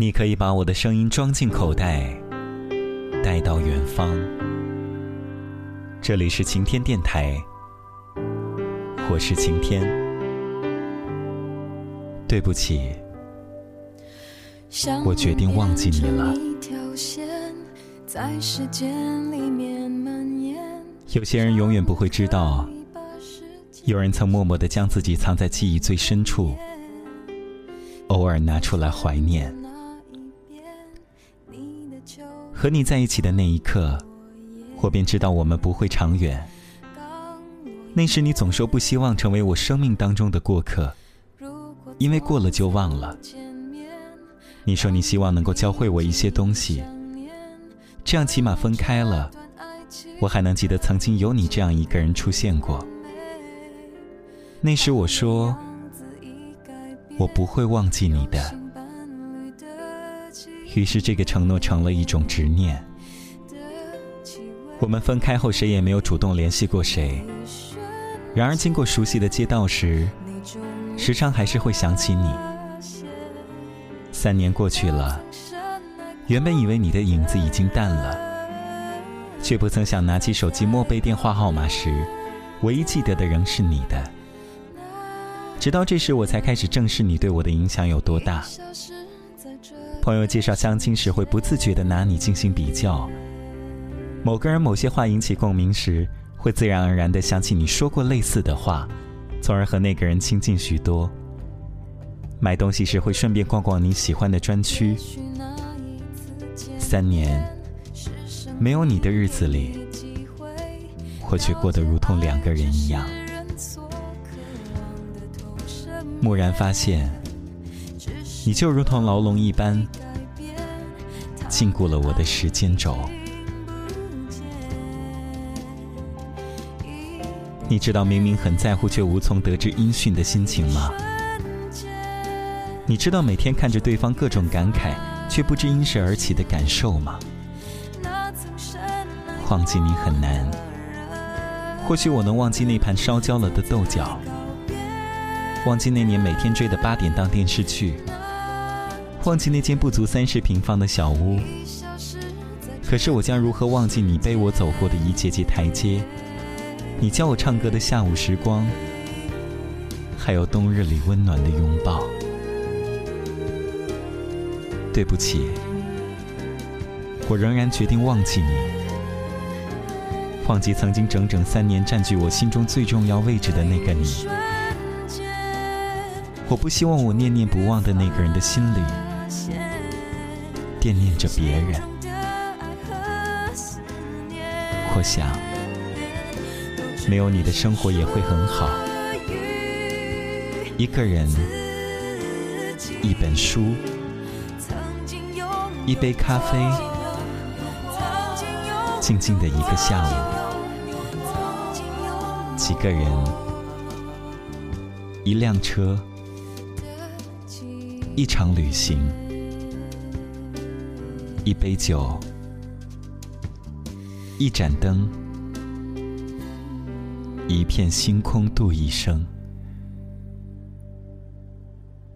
你可以把我的声音装进口袋，带到远方。这里是晴天电台，我是晴天。对不起，我决定忘记你了。有些人永远不会知道，有人曾默默的将自己藏在记忆最深处，偶尔拿出来怀念。和你在一起的那一刻，我便知道我们不会长远。那时你总说不希望成为我生命当中的过客，因为过了就忘了。你说你希望能够教会我一些东西，这样起码分开了，我还能记得曾经有你这样一个人出现过。那时我说，我不会忘记你的。于是，这个承诺成了一种执念。我们分开后，谁也没有主动联系过谁。然而，经过熟悉的街道时，时常还是会想起你。三年过去了，原本以为你的影子已经淡了，却不曾想拿起手机默背电话号码时，唯一记得的仍是你的。直到这时，我才开始正视你对我的影响有多大。朋友介绍相亲时，会不自觉地拿你进行比较。某个人某些话引起共鸣时，会自然而然地想起你说过类似的话，从而和那个人亲近许多。买东西时会顺便逛逛你喜欢的专区。三年没有你的日子里，我却过得如同两个人一样。蓦然发现。你就如同牢笼一般，禁锢了我的时间轴。你知道明明很在乎却无从得知音讯的心情吗？你知道每天看着对方各种感慨却不知因谁而起的感受吗？忘记你很难，或许我能忘记那盘烧焦了的豆角，忘记那年每天追的八点档电视剧。忘记那间不足三十平方的小屋，可是我将如何忘记你背我走过的一节节台阶，你教我唱歌的下午时光，还有冬日里温暖的拥抱？对不起，我仍然决定忘记你，忘记曾经整整三年占据我心中最重要位置的那个你。我不希望我念念不忘的那个人的心里。惦念着别人，我想，没有你的生活也会很好。一个人，一本书，一杯咖啡，静静的一个下午，几个人，一辆车，一场旅行。一杯酒，一盏灯，一片星空，度一生。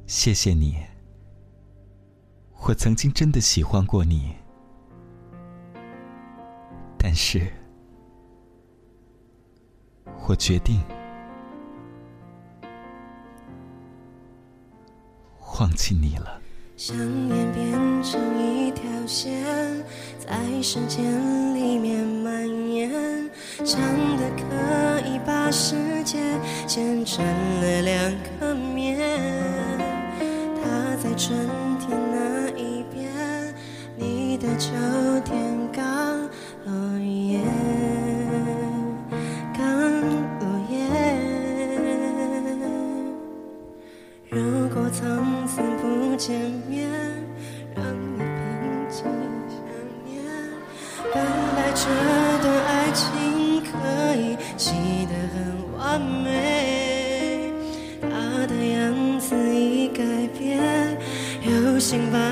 谢谢你，我曾经真的喜欢过你，但是，我决定忘记你了。想念变成一条线，在时间里面蔓延，长的可以把世界剪成了两个面。他在春兴奋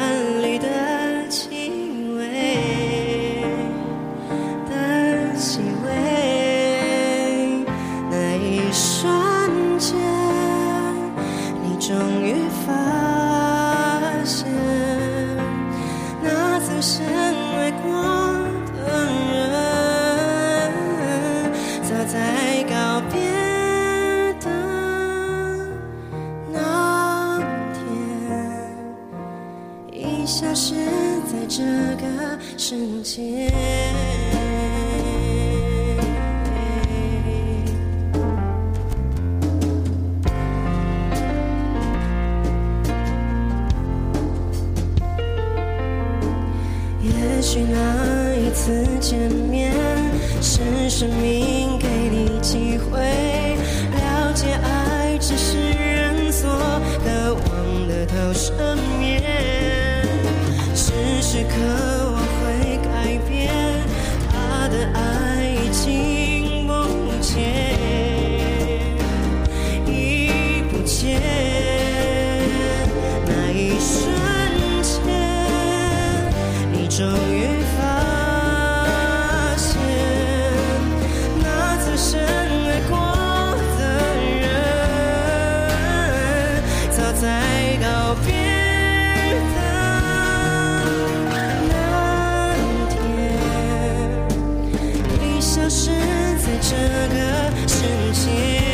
是生是在这个世界。